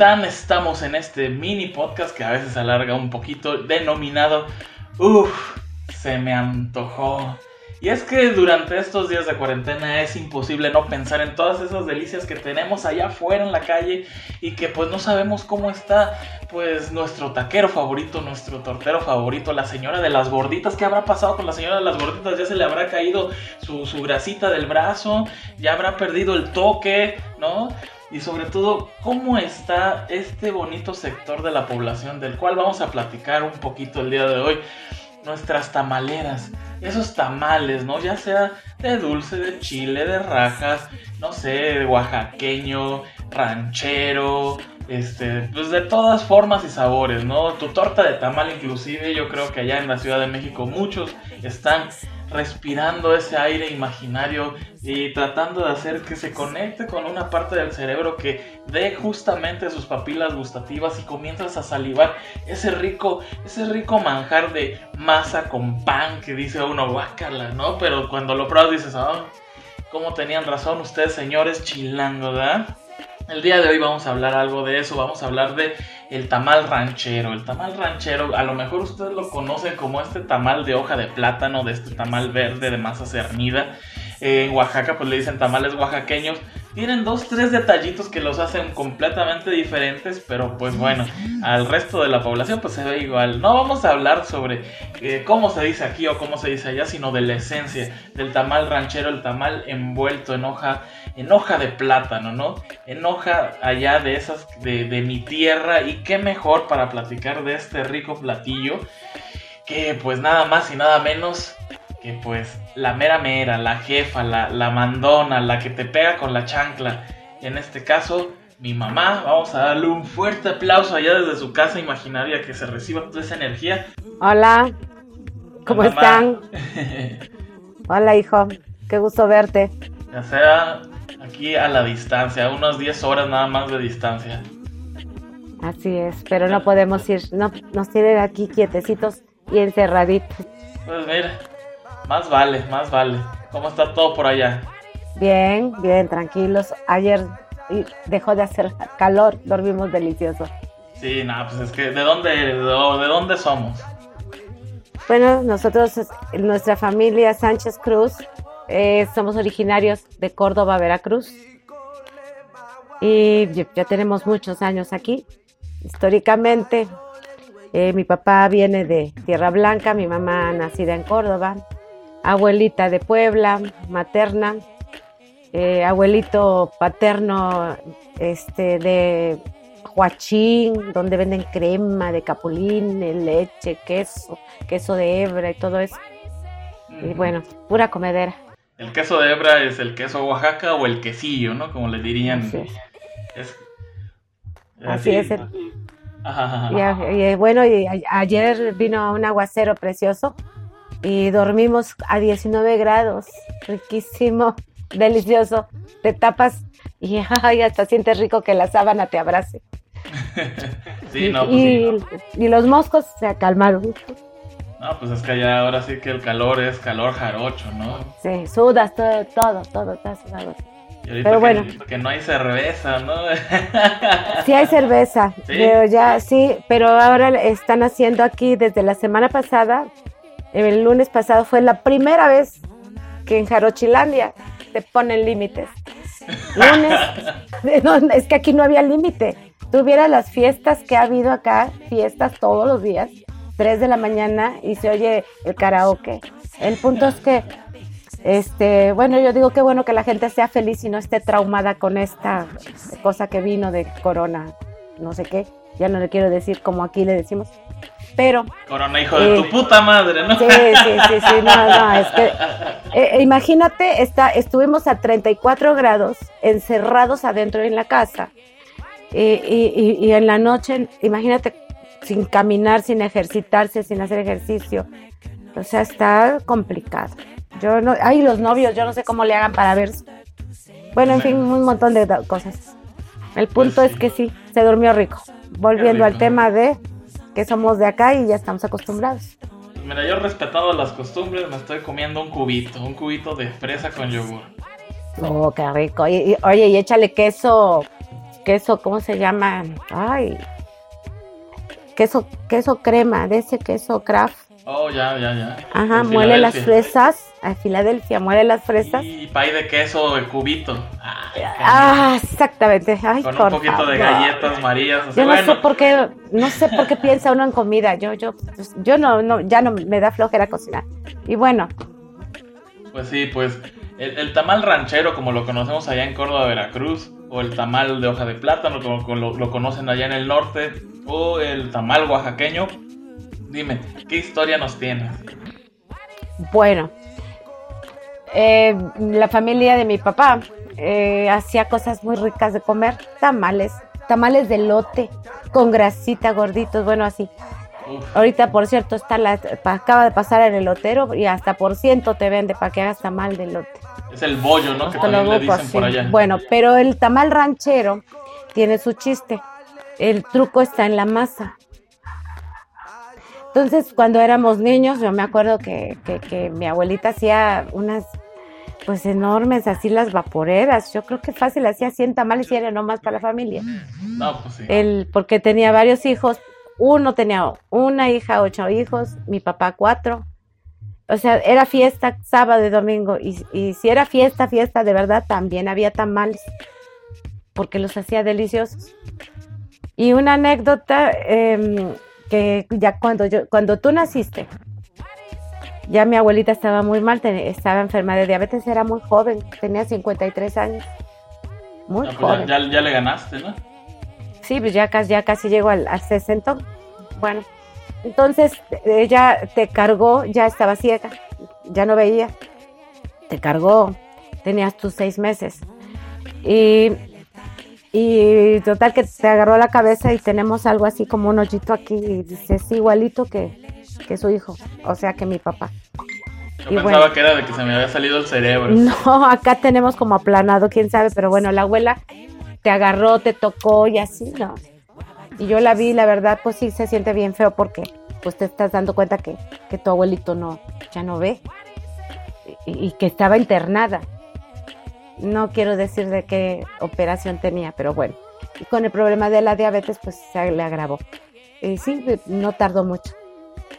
Estamos en este mini podcast que a veces alarga un poquito, denominado Uf, se me antojó. Y es que durante estos días de cuarentena es imposible no pensar en todas esas delicias que tenemos allá afuera en la calle y que pues no sabemos cómo está pues nuestro taquero favorito, nuestro tortero favorito, la señora de las gorditas. ¿Qué habrá pasado con la señora de las gorditas? Ya se le habrá caído su, su grasita del brazo, ya habrá perdido el toque, ¿no? Y sobre todo cómo está este bonito sector de la población del cual vamos a platicar un poquito el día de hoy. Nuestras tamaleras, esos tamales, ¿no? Ya sea de dulce, de chile, de rajas, no sé, de oaxaqueño, ranchero, este, pues de todas formas y sabores, ¿no? Tu torta de tamal inclusive, yo creo que allá en la Ciudad de México muchos están respirando ese aire imaginario y tratando de hacer que se conecte con una parte del cerebro que dé justamente sus papilas gustativas y comienzas a salivar ese rico, ese rico manjar de masa con pan que dice uno, guácala, ¿no? Pero cuando lo pruebas dices, ah, ¿cómo tenían razón ustedes señores chilango, ¿verdad? El día de hoy vamos a hablar algo de eso, vamos a hablar de el tamal ranchero. El tamal ranchero, a lo mejor ustedes lo conocen como este tamal de hoja de plátano, de este tamal verde de masa cernida. en Oaxaca pues le dicen tamales oaxaqueños tienen dos, tres detallitos que los hacen completamente diferentes, pero pues bueno, al resto de la población pues se ve igual. No vamos a hablar sobre eh, cómo se dice aquí o cómo se dice allá, sino de la esencia del tamal ranchero, el tamal envuelto en hoja, en hoja de plátano, ¿no? En hoja allá de esas de, de mi tierra y qué mejor para platicar de este rico platillo que pues nada más y nada menos que pues la mera mera, la jefa, la, la mandona, la que te pega con la chancla, en este caso mi mamá, vamos a darle un fuerte aplauso allá desde su casa imaginaria que se reciba toda esa energía. Hola, ¿cómo están? Hola hijo, qué gusto verte. Ya sea aquí a la distancia, unas 10 horas nada más de distancia. Así es, pero no podemos ir, no, nos tienen aquí quietecitos y encerraditos. Pues mira, más vale, más vale. ¿Cómo está todo por allá? Bien, bien, tranquilos. Ayer dejó de hacer calor, dormimos delicioso. Sí, nada, pues es que ¿de dónde, de, dónde somos? Bueno, nosotros, nuestra familia Sánchez Cruz, eh, somos originarios de Córdoba, Veracruz. Y ya tenemos muchos años aquí. Históricamente, eh, mi papá viene de Tierra Blanca, mi mamá nacida en Córdoba abuelita de Puebla, materna, eh, abuelito paterno este, de Huachín, donde venden crema de capulín, leche, queso, queso de hebra y todo eso. Y bueno, pura comedera. El queso de hebra es el queso Oaxaca o el quesillo, ¿no? Como le dirían. Así es. y, bueno, y ayer vino un aguacero precioso y dormimos a 19 grados, riquísimo, delicioso. Te tapas y hasta sientes rico que la sábana te abrace. sí, no, pues y, los moscos se calmaron. No, pues es que ya ahora sí que el calor es calor jarocho, ¿no? Sí, sudas todo, todo, todo, está sudado. pero bueno. Que no hay cerveza, ¿no? sí hay cerveza, pero ya sí, pero ahora están haciendo aquí desde la semana pasada el lunes pasado fue la primera vez que en Jarochilandia te ponen límites. Lunes, es que aquí no había límite. Tuviera las fiestas que ha habido acá, fiestas todos los días, 3 de la mañana y se oye el karaoke. El punto es que, este, bueno, yo digo que bueno que la gente sea feliz y no esté traumada con esta cosa que vino de corona, no sé qué, ya no le quiero decir como aquí le decimos, pero... Corona, hijo de tu eh, puta madre, ¿no? Sí, sí, sí, sí, no, no, es que... Eh, imagínate, está, estuvimos a 34 grados, encerrados adentro en la casa, y, y, en la noche, imagínate, sin caminar, sin ejercitarse, sin hacer ejercicio. O sea, está complicado. Yo no, ay, los novios, yo no sé cómo le hagan para ver. Bueno, en fin, un montón de cosas. El punto pues es que sí, se durmió rico. Volviendo al tema de que somos de acá y ya estamos acostumbrados. Mira, yo respetando las costumbres me estoy comiendo un cubito, un cubito de fresa con yogur. Oh, qué rico. oye, y échale queso queso, ¿cómo se llama? Ay, queso, queso crema, de ese queso craft. Oh, ya, ya, ya. Ajá, muele las fresas, a Filadelfia, muele las fresas. Y pay de queso de cubito. Ay, Ah, exactamente. Ay, con un poquito de galletas marías. o sea, Yo no bueno, sé por qué, no sé por qué piensa uno en comida. Yo, yo, pues, yo no, no, ya no me da flojera cocinar. Y bueno, Pues sí, pues el, el tamal ranchero, como lo conocemos allá en Córdoba, Veracruz, o el tamal de hoja de plátano, como, como lo, lo conocen allá en el norte, o el tamal oaxaqueño. Dime, ¿qué historia nos tienes? bueno. Eh, la familia de mi papá eh, hacía cosas muy ricas de comer, tamales, tamales de lote, con grasita, gorditos, bueno, así. Uf, Ahorita, por cierto, está la, acaba de pasar el elotero y hasta por ciento te vende para que hagas tamal de lote. es el bollo, ¿no? Que también le dicen pues, por allá. Bueno, pero el tamal ranchero tiene su chiste. El truco está en la masa. Entonces, cuando éramos niños, yo me acuerdo que, que- que mi abuelita hacía unas, pues enormes, así las vaporeras. Yo creo que fácil hacía 100 tamales y era nomás para la familia. No, pues sí. Él, porque tenía varios hijos. Uno tenía una hija, ocho hijos, mi papá cuatro. O sea, era fiesta sábado y domingo. Y, y si era fiesta, fiesta de verdad, también había tamales. Porque los hacía deliciosos. Y una anécdota em, que ya cuando yo, cuando tú naciste, ya mi abuelita estaba muy mal, estaba enferma de diabetes, era muy joven, tenía 53 años. Muy No, pues joven. ya, ya- ya le ganaste, ¿no? Sí, pues ya casi, ya casi llego al, al 60. Bueno, entonces ella te cargó, ya estaba ciega, ya no veía. Te cargó, tenías tus seis meses. Y, y total que te agarró la cabeza y tenemos algo así como un hoyito aquí y dices igualito que, que su hijo, o sea que mi papá. Yo Y pensaba bueno. que era de que se me había salido el cerebro. No, acá tenemos como aplanado, quién sabe, pero bueno, la abuela te agarró, te tocó y así, ¿no? Y yo la vi, la verdad, pues sí se siente bien feo porque pues te estás dando cuenta que, que tu abuelito no, ya no ve y, y que estaba internada. No quiero decir de qué operación tenía, pero bueno. Y con el problema de la diabetes, pues se le agravó. Y sí, no tardó mucho.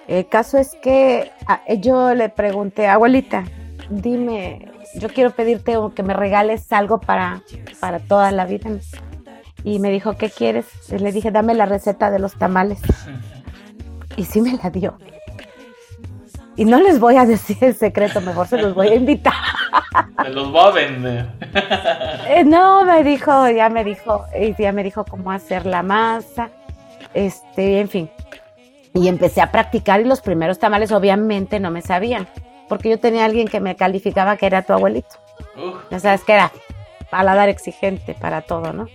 El caso es que ah, yo le pregunté, abuelita, dime, yo quiero pedirte que me regales algo para, para toda la vida. Y me dijo, ¿qué quieres? Le dije, dame la receta de los tamales. Y sí me la dio. Y no les voy a decir el secreto, mejor se los voy a invitar. Te los voy a vender. Eh, no, me dijo, ya me dijo, y ya me dijo cómo hacer la masa, este, en fin. Y empecé a practicar y los primeros tamales obviamente no me sabían, porque yo tenía alguien que me calificaba que era tu abuelito. Ya sabes que era paladar exigente para todo, ¿no?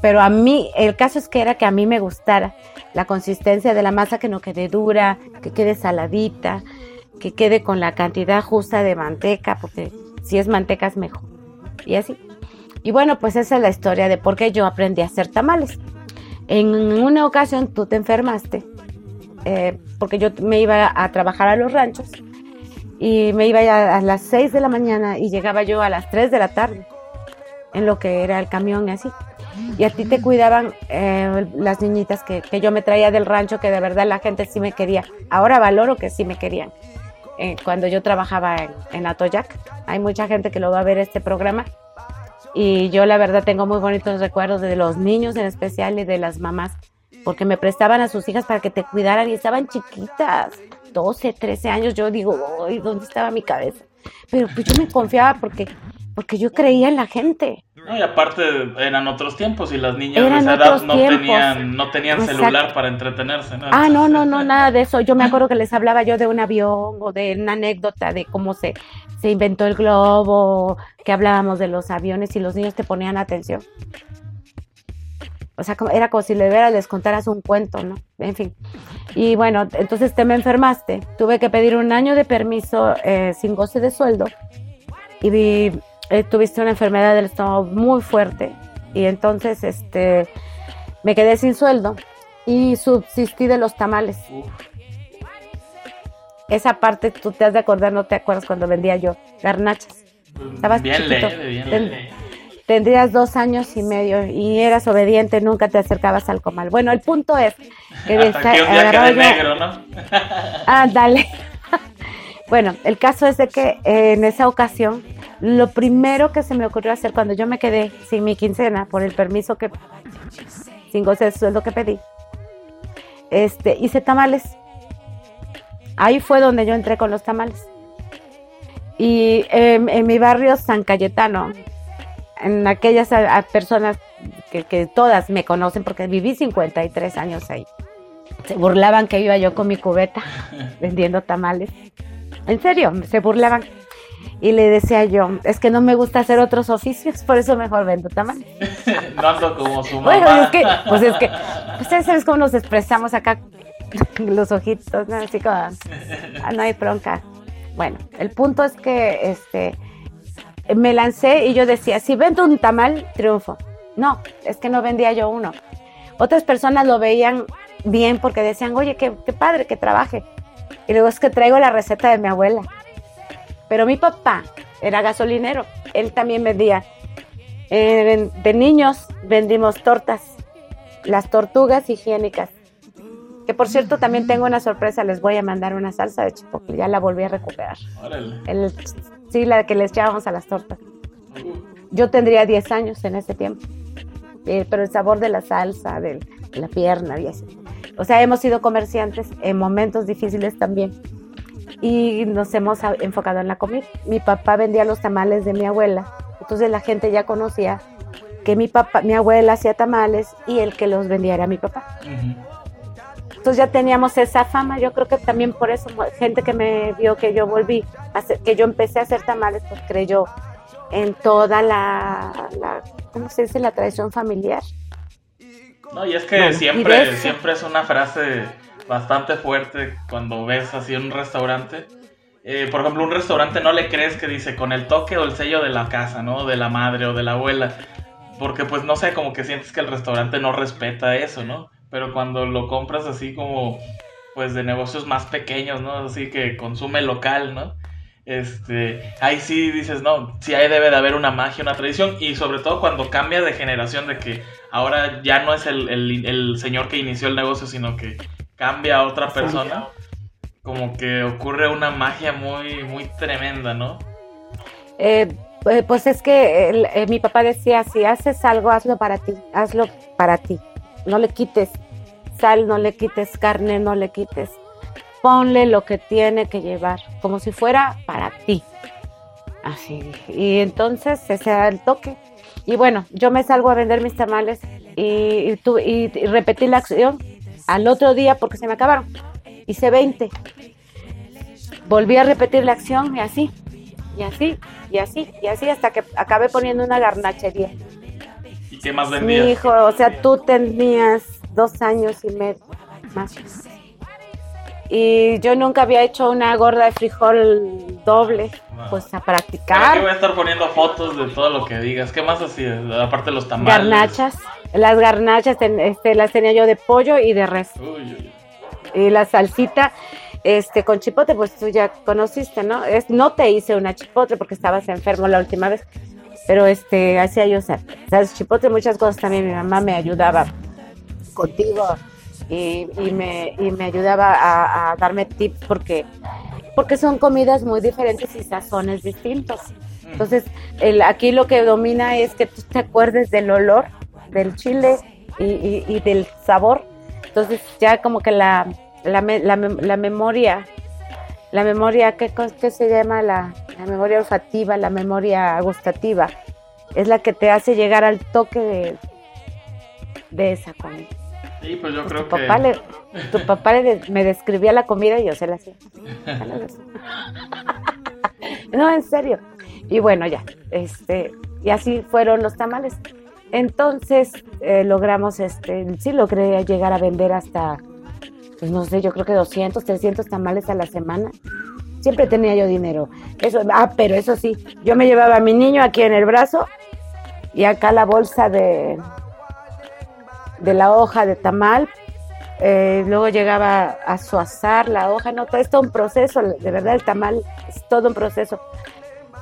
Pero a mí, el caso es que era que a mí me gustara la consistencia de la masa, que no quede dura, que quede saladita, que quede con la cantidad justa de manteca, porque si es manteca es mejor. Y así. Y bueno, pues esa es la historia de por qué yo aprendí a hacer tamales. En una ocasión tú te enfermaste, eh, porque yo me iba a trabajar a los ranchos y me iba a las 6 de la mañana y llegaba yo a las 3 de la tarde en lo que era el camión y así. Y a ti te cuidaban eh, las niñitas que, que yo me traía del rancho, que de verdad la gente sí me quería. Ahora valoro que sí me querían. Eh, cuando yo trabajaba en, en Atoyac, hay mucha gente que lo va a ver este programa. Y yo la verdad tengo muy bonitos recuerdos de los niños en especial y de las mamás, porque me prestaban a sus hijas para que te cuidaran y estaban chiquitas, 12, 13 años. Yo digo, "Ay, ¿dónde estaba mi cabeza? Pero pues yo me confiaba porque, porque yo creía en la gente. No, y aparte eran otros tiempos y las niñas Eran de esa edad no tiempos. tenían, no tenían Exacto. celular para entretenerse, ¿no? Ah, no, no, no, nada de eso. Yo me acuerdo que les hablaba yo de un avión o de una anécdota de cómo se, se inventó el globo, que hablábamos de los aviones y los niños te ponían atención. O sea, era como si le veras, les contaras un cuento, ¿no? En fin. Y bueno, entonces te me enfermaste. Tuve que pedir un año de permiso eh, sin goce de sueldo. Y vi- eh, tuviste una enfermedad del estómago muy fuerte. Y entonces este, me quedé sin sueldo y subsistí de los tamales. Uf, Esa parte tú te has de acordar, no te acuerdas cuando vendía yo garnachas. Estabas bien chiquito. leve, bien Ten- leve. tendrías dos años y medio y eras obediente, nunca te acercabas al comal. Bueno, el punto es que, Hasta que un día quedé negro, ¿no? ah, dale. bueno, el caso es de que eh, en esa ocasión, lo primero que se me ocurrió hacer cuando yo me quedé sin mi quincena por el permiso que, sin goce de sueldo que pedí, este, hice tamales. Ahí fue donde yo entré con los tamales. Y en mi barrio San Cayetano, en aquellas personas que, todas me conocen porque viví 53 años ahí. Se burlaban que iba yo con mi cubeta vendiendo tamales. En serio, se burlaban. Y le decía yo, es que no me gusta hacer otros oficios, por eso mejor vendo tamales. no ando como su mamá. Bueno, es que, pues es que, ustedes saben cómo nos expresamos acá, los ojitos, ¿no? Así como, ah, no hay bronca. Bueno, el punto es que, este, me lancé y yo decía, si vendo un tamal, triunfo. No, es que no vendía yo uno. Otras personas lo veían bien porque decían, oye, qué, padre que trabaje. Y luego es que traigo la receta de mi abuela. Pero mi papá era gasolinero, él también vendía. Eh, de niños vendimos tortas, las tortugas higiénicas. Que por cierto también tengo una sorpresa, les voy a mandar una salsa de chipotle, ya la volví a recuperar. El Sí, la que le echábamos a las tortas. Yo tendría 10 años en ese tiempo. Eh, pero el sabor de la salsa, de la pierna y así. O sea, hemos sido comerciantes en momentos difíciles también. Y nos hemos enfocado en la comida. Mi papá vendía los tamales de mi abuela. Entonces la gente ya conocía que mi papá, mi abuela hacía tamales y el que los vendía era mi papá. Entonces ya teníamos esa fama, yo creo que también por eso gente que me vio que yo volví, a que yo empecé a hacer tamales, pues creyó en toda la, ¿cómo se dice? La tradición familiar. No, y es que siempre, siempre es una frase bastante fuerte cuando ves así un restaurante. Eh, por ejemplo, un restaurante no le crees que dice con el toque o el sello de la casa, ¿no? De la madre o de la abuela. Porque pues no sé, como que sientes que el restaurante no respeta eso, ¿no? pero cuando lo compras así como pues de negocios más pequeños, ¿no? Así que consume local, ¿no? Este, ahí sí dices, no, sí ahí debe de haber una magia, una tradición, y sobre todo cuando cambia de generación, de que ahora ya no es el, señor que inició el negocio, sino que cambia a otra persona, como que ocurre una magia muy, muy tremenda, ¿no? Eh, eh, pues es que eh, mi papá decía, si haces algo, hazlo para ti, hazlo para ti no le quites sal, no le quites carne, no le quites. Ponle lo que tiene que llevar, como si fuera para ti. Así Y entonces ese era el toque. Y bueno, yo me salgo a vender mis tamales y, y, repetí la acción al otro día porque se me acabaron. Hice 20. Volví a repetir la acción y así, y así, y así, y así hasta que acabé poniendo una garnachería. ¿Qué más vendías? Mi hijo, o sea, tú tenías dos años y medio más. Y yo nunca había hecho una gorda de frijol doble, pues a practicar. Aquí voy a estar poniendo fotos de todo lo que digas. ¿Qué más hacías? Aparte de los tamales. Garnachas. Las garnachas este, las tenía yo de pollo y de res. Y la salsita este con chipote, pues tú ya conociste, ¿no? Es, no te hice una chipote porque estabas enfermo la última vez, pero este, hacía yo, o sea, ¿sabes? Chipotle, muchas cosas también mi mamá me ayudaba contigo y, me, y me ayudaba a, darme tips porque, porque son comidas muy diferentes y sazones distintos. Entonces, el, aquí lo que domina es que tú te acuerdes del olor del chile y, y, del sabor. Entonces, ya como que la, la, la, la memoria la memoria, ¿qué, qué se llama? La, memoria olfativa, la memoria gustativa, es la que te hace llegar al toque de, de esa comida. Sí, pues yo creo tu Papá le, tu papá me describía la comida y yo se la hacía. no, en serio. Y bueno, ya, este, y así fueron los tamales. Entonces eh, logramos, este, sí logré llegar a vender hasta pues no sé, yo creo que 200, 300 tamales a la semana. Siempre tenía yo dinero. Eso, ah, pero eso sí, yo me llevaba a mi niño aquí en el brazo y acá la bolsa de, de la hoja de tamal. Eh, luego llegaba a suazar la hoja, no, todo es todo un proceso, de verdad el tamal es todo un proceso.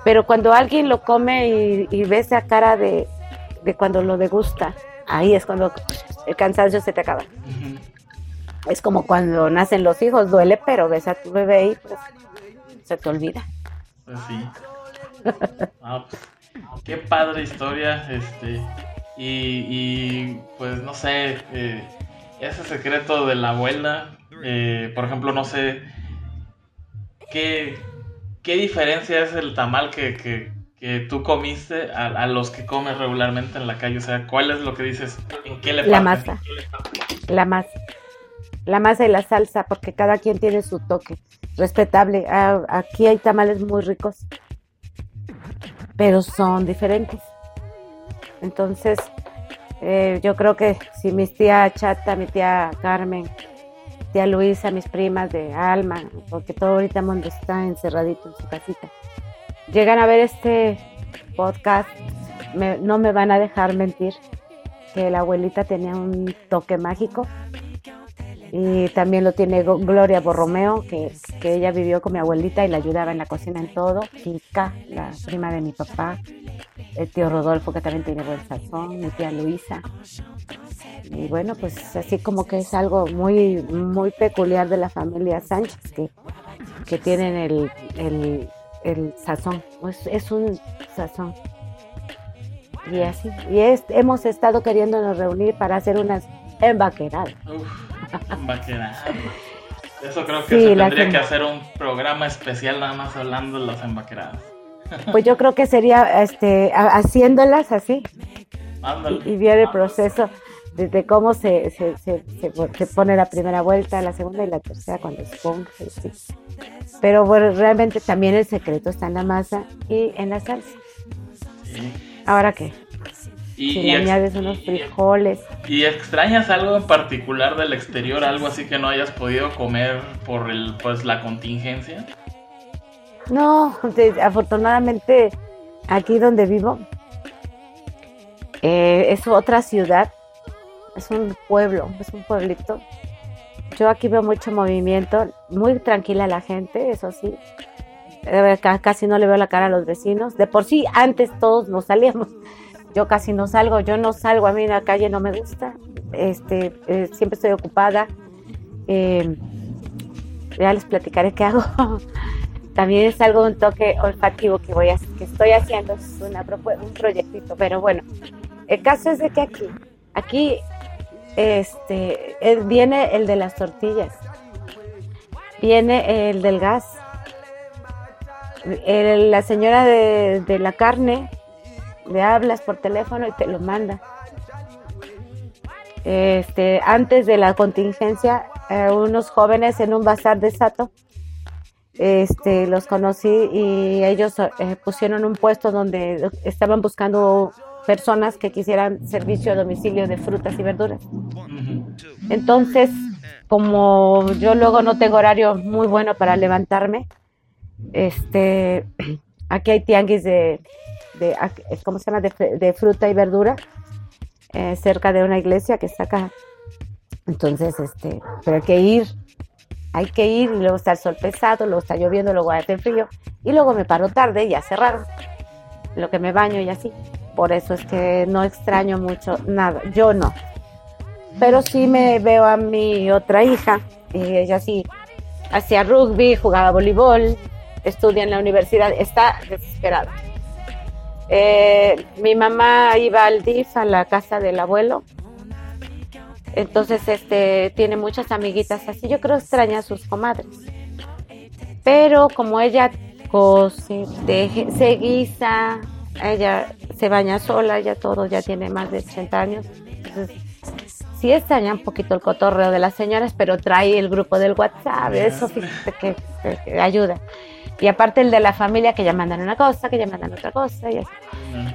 Pero cuando alguien lo come y, y ve esa cara de, de cuando lo degusta, ahí es cuando el cansancio se te acaba. Es como cuando nacen los hijos, duele, pero ves a tu bebé y pues se te olvida. Pues sí. Ah, qué padre historia, este, y, pues no sé, eh, ese secreto de la abuela, eh, por ejemplo, no sé, ¿qué, qué diferencia es el tamal que, que, tú comiste a, los que comes regularmente en la calle? O sea, ¿cuál es lo que dices? ¿En qué le La masa, la masa. La masa y la salsa, porque cada quien tiene su toque respetable. Ah, aquí hay tamales muy ricos, pero son diferentes. Entonces, eh, yo creo que si mis tía Chata, mi tía Carmen, tía Luisa, mis primas de Alma, porque todo ahorita mundo está encerradito en su casita, llegan a ver este podcast, no me van a dejar mentir que la abuelita tenía un toque mágico y también lo tiene Gloria Borromeo, que, que, ella vivió con mi abuelita y la ayudaba en la cocina en todo. La prima de mi papá. El tío Rodolfo, que también tiene buen sazón. Mi tía Luisa. Y bueno, pues así como que es algo muy, muy peculiar de la familia Sánchez, que, que tienen el, el, el sazón. Es, es, un sazón. Y así. Y es, hemos estado queriéndonos reunir para hacer unas embaqueradas. Eso creo que se tendría que hacer un programa especial nada más hablando de las embaqueradas. Pues yo creo que sería este haciéndolas así. Y, y, ver el proceso de, cómo se, se, se, pone la primera vuelta, la segunda y la tercera cuando esponja. Pero bueno, realmente también el secreto está en la masa y en la salsa. Ahora qué, y, le añades unos frijoles. ¿Y extrañas algo en particular del exterior? ¿Algo así que no hayas podido comer por el, pues, la contingencia? No, afortunadamente aquí donde vivo eh, es otra ciudad, es un pueblo, es un pueblito. Yo aquí veo mucho movimiento, muy tranquila la gente, eso sí. Casi no le veo la cara a los vecinos. De por sí, antes todos nos salíamos yo casi no salgo, yo no salgo, a mí en la calle no me gusta, este, eh, siempre estoy ocupada. Eh, ya les platicaré qué hago. También es algo un toque olfativo que voy a, que estoy haciendo, es una, un proyectito, pero bueno, el caso es de que aquí, aquí, este, viene el de las tortillas, viene el del gas, la señora de, de la carne le hablas por teléfono y te lo manda. Este, antes de la contingencia, eh, unos jóvenes en un bazar de Sato, este, los conocí y ellos eh, pusieron un puesto donde estaban buscando personas que quisieran servicio a domicilio de frutas y verduras. Entonces, como yo luego no tengo horario muy bueno para levantarme, este, aquí hay tianguis de de, ¿cómo se llama? De, fruta y verdura eh, cerca de una iglesia que está acá. Entonces, este, pero hay que ir, hay que ir y luego está el sol pesado, luego está lloviendo, luego hace frío y luego me paro tarde y ya cerraron. Lo que me baño y así. Por eso es que no extraño mucho nada. Yo no. Pero sí me veo a mi otra hija y ella sí hacía rugby, jugaba voleibol, estudia en la universidad, está desesperada eh, mi mamá iba al DIF a la casa del abuelo. Entonces, este, tiene muchas amiguitas así. Yo creo que extraña a sus comadres. Pero como ella cose, se guisa, ella se baña sola, ya todo, ya tiene más de 80 años. Entonces, sí extraña un poquito el cotorreo de las señoras, pero trae el grupo del WhatsApp. Eso fíjate que ayuda. Y aparte el de la familia que ya mandan una cosa, que ya mandan otra cosa y así.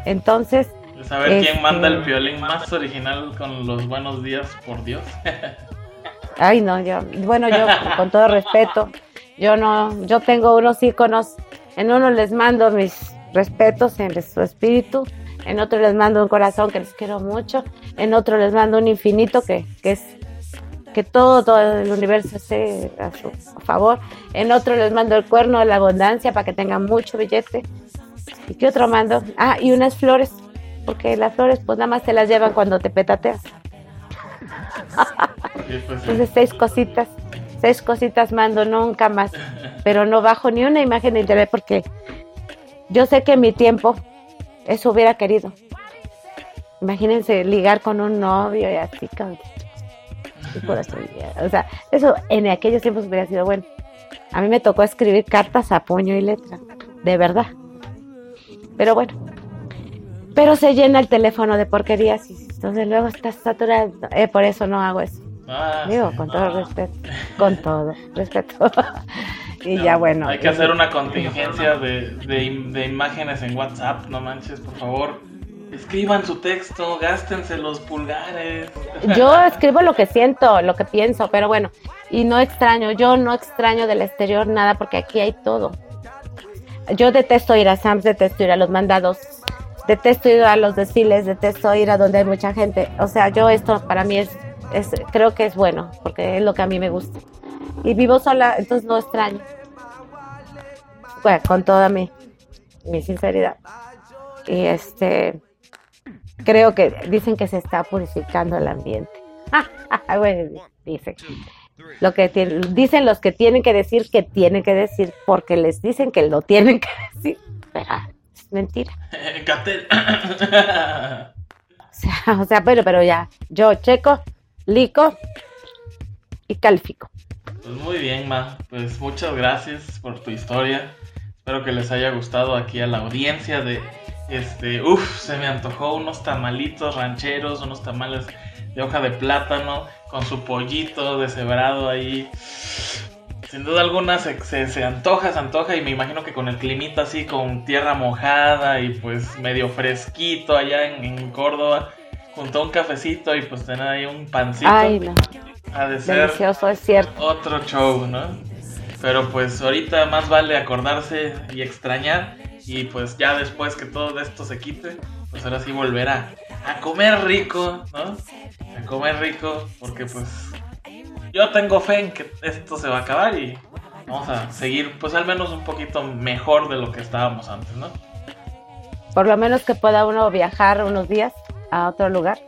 Entonces... Saber quién manda el este, violín más original con los buenos días, por Dios. Ay, no, yo, bueno, yo con todo respeto, yo no, yo tengo unos iconos, en uno les mando mis respetos en su espíritu, en otro les mando un corazón que les quiero mucho, en otro les mando un infinito que, que es que todo, todo el universo esté a su favor. En otro les mando el cuerno de la abundancia para que tengan mucho billete. ¿Y qué otro mando? Ah, y unas flores, porque las flores pues nada más te las llevan cuando te petateas. Pues. Entonces seis cositas, seis cositas mando, nunca más. Pero no bajo ni una imagen de internet porque yo sé que en mi tiempo eso hubiera querido. Imagínense ligar con un novio y así, cabrón. O sea, eso en aquellos tiempos hubiera sido bueno. A mí me tocó escribir cartas a puño y letra, de verdad. Pero bueno. Pero se llena el teléfono de porquerías y entonces luego estás saturado. Eh, por eso no hago eso. Ah, Digo, con todo respeto. Con todo respeto. y No, ya bueno. Hay que hacer una contingencia de, de, de imágenes en WhatsApp, no manches, por favor. Escriban su texto, gástense los pulgares. Yo escribo lo que siento, lo que pienso, pero bueno, y no extraño, yo no extraño del exterior nada porque aquí hay todo. Yo detesto ir a Sams, detesto ir a los mandados, detesto ir a los desfiles, detesto ir a donde hay mucha gente. O sea, yo esto para mí es, es creo que es bueno, porque es lo que a mí me gusta. Y vivo sola, entonces no extraño. Bueno, con toda mi, mi sinceridad. Y este, creo que dicen que se está purificando el ambiente. bueno, dicen. Lo que tienen- dicen los que tienen que decir que tienen que decir porque les dicen que lo tienen que decir. Pero mentira. Gatel. O sea, o sea, pero, pero ya, yo checo, lico y califico. Pues muy bien, Ma. Pues muchas gracias por tu historia. Espero que les haya gustado aquí a la audiencia de este. Uf, se me antojó unos tamalitos rancheros, unos tamales de hoja de plátano con su pollito deshebrado ahí. Sin duda alguna se, se, se antoja, se antoja y me imagino que con el climita así, con tierra mojada y pues medio fresquito allá en, en Córdoba, junto a un cafecito y pues tener ahí un pancito. Ay, no, ha de ser delicioso, es cierto. otro show, ¿no? Pero pues ahorita más vale acordarse y extrañar y pues ya después que todo esto se quite, pues ahora sí volver a, a comer rico, ¿no? A comer rico porque pues yo tengo fe en que esto se va a acabar y vamos a seguir pues al menos un poquito mejor de lo que estábamos antes, ¿no? Por lo menos que pueda uno viajar unos días a otro lugar.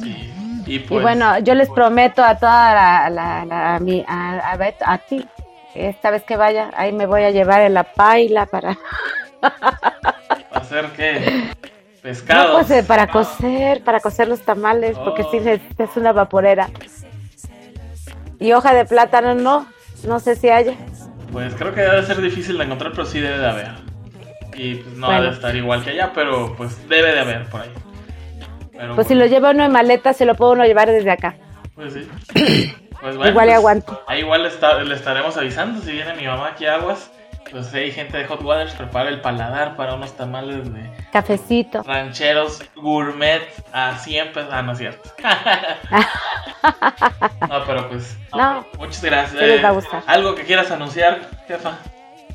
Sí. Y y pues bueno, yo les prometo a toda la, la- la- a, mi- a, a ti, esta vez que vaya, ahí me voy a llevar en la paila para, hacer pescados. no, pues, eh, para cocer, para cocer los tamales, porque Oh. sí necesitas una vaporera. Y hoja de plátano no, no sé si haya. Pues creo que debe ser difícil de encontrar, pero sí debe de haber. Y pues no Bueno. de estar igual que allá, pero pues debe de haber por ahí. Pero, Pues si lo lleva uno en maleta, se lo puede uno llevar desde acá. Pues sí. Pues bueno, Igual pues, aguanto. Ahí igual está- le estaremos avisando si viene mi mamá aquí a Aguas. Pues hay gente de Hot Waters, prepara el paladar para unos tamales de Cafecito. rancheros gourmet a 100 pesos. Ah, no es cierto. no, pero pues No, Muchas gracias. Sí les va a Eh, gustar. ¿Algo que quieras anunciar, jefa?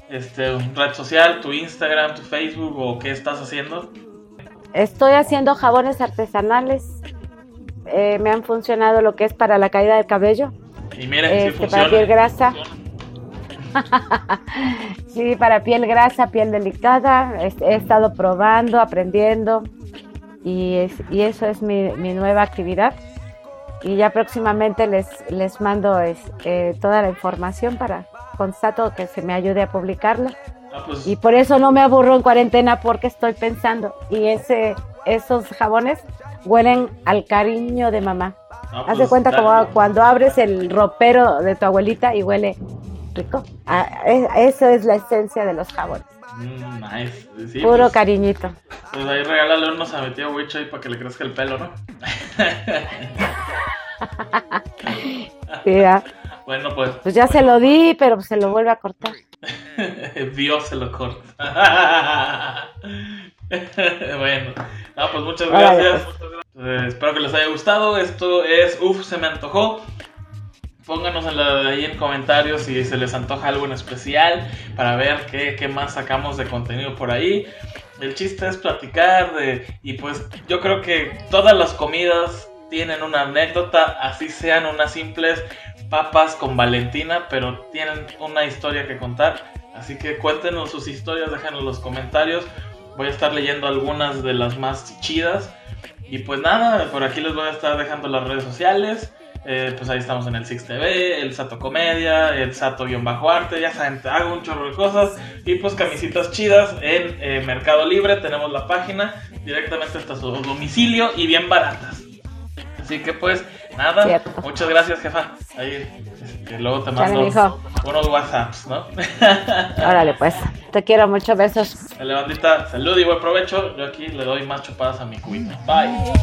Este, un red social, tu Instagram, tu Facebook o qué estás haciendo? estoy haciendo jabones artesanales. Eh, me han funcionado lo que es para la caída del cabello. Y miren si Este, para piel funciona. sí, para piel grasa, piel delicada. He, estado probando, aprendiendo. Y, es- y eso es mi, mi nueva actividad. Y ya próximamente les, les mando es, eh, toda la información para constato que se me ayude a publicarla. Ah, pues, Y por eso no me aburro en cuarentena porque estoy pensando. Y ese, esos jabones huelen al cariño de mamá. no, Haz de pues, cuenta como cuando abres el ropero de tu abuelita y huele rico. Ah, eso es la esencia de los jabones. Mm, nice. Sí, Puro pues, cariñito. pues ahí regálale unos a mi tío Wicho ahí para que le crezca el pelo, ¿no? Sí, bueno, pues Pues ya se lo di, pero se lo vuelve a cortar. Dios se lo corta. bueno, no, pues muchas Órale, gracias. Eh, espero que les haya gustado. Esto es Uf, se me antojó. Pónganos en la, ahí en comentarios si se les antoja algo en especial para ver qué, qué más sacamos de contenido por ahí. El chiste es platicar y pues yo creo que todas las comidas tienen una anécdota, así sean unas simples papas con Valentina, pero tienen una historia que contar. Así que cuéntenos sus historias, déjenos en los comentarios. Voy a estar leyendo algunas de las más chidas. Y pues nada, por aquí les voy a estar dejando las redes sociales. Eh, pues ahí estamos en el Six TV, el Sato Comedia, el Sato-Arte, ya saben, hago un chorro de cosas. Y pues camisitas chidas en eh, Mercado Libre, tenemos la página directamente hasta su domicilio y bien baratas. Así que pues nada, muchas gracias jefa. Ahí, este, luego te mando unos WhatsApps, ¿no? Órale pues, te quiero, muchos besos. Dale bandita, salud y buen provecho. Yo aquí le doy más chupadas a mi cuita. Bye.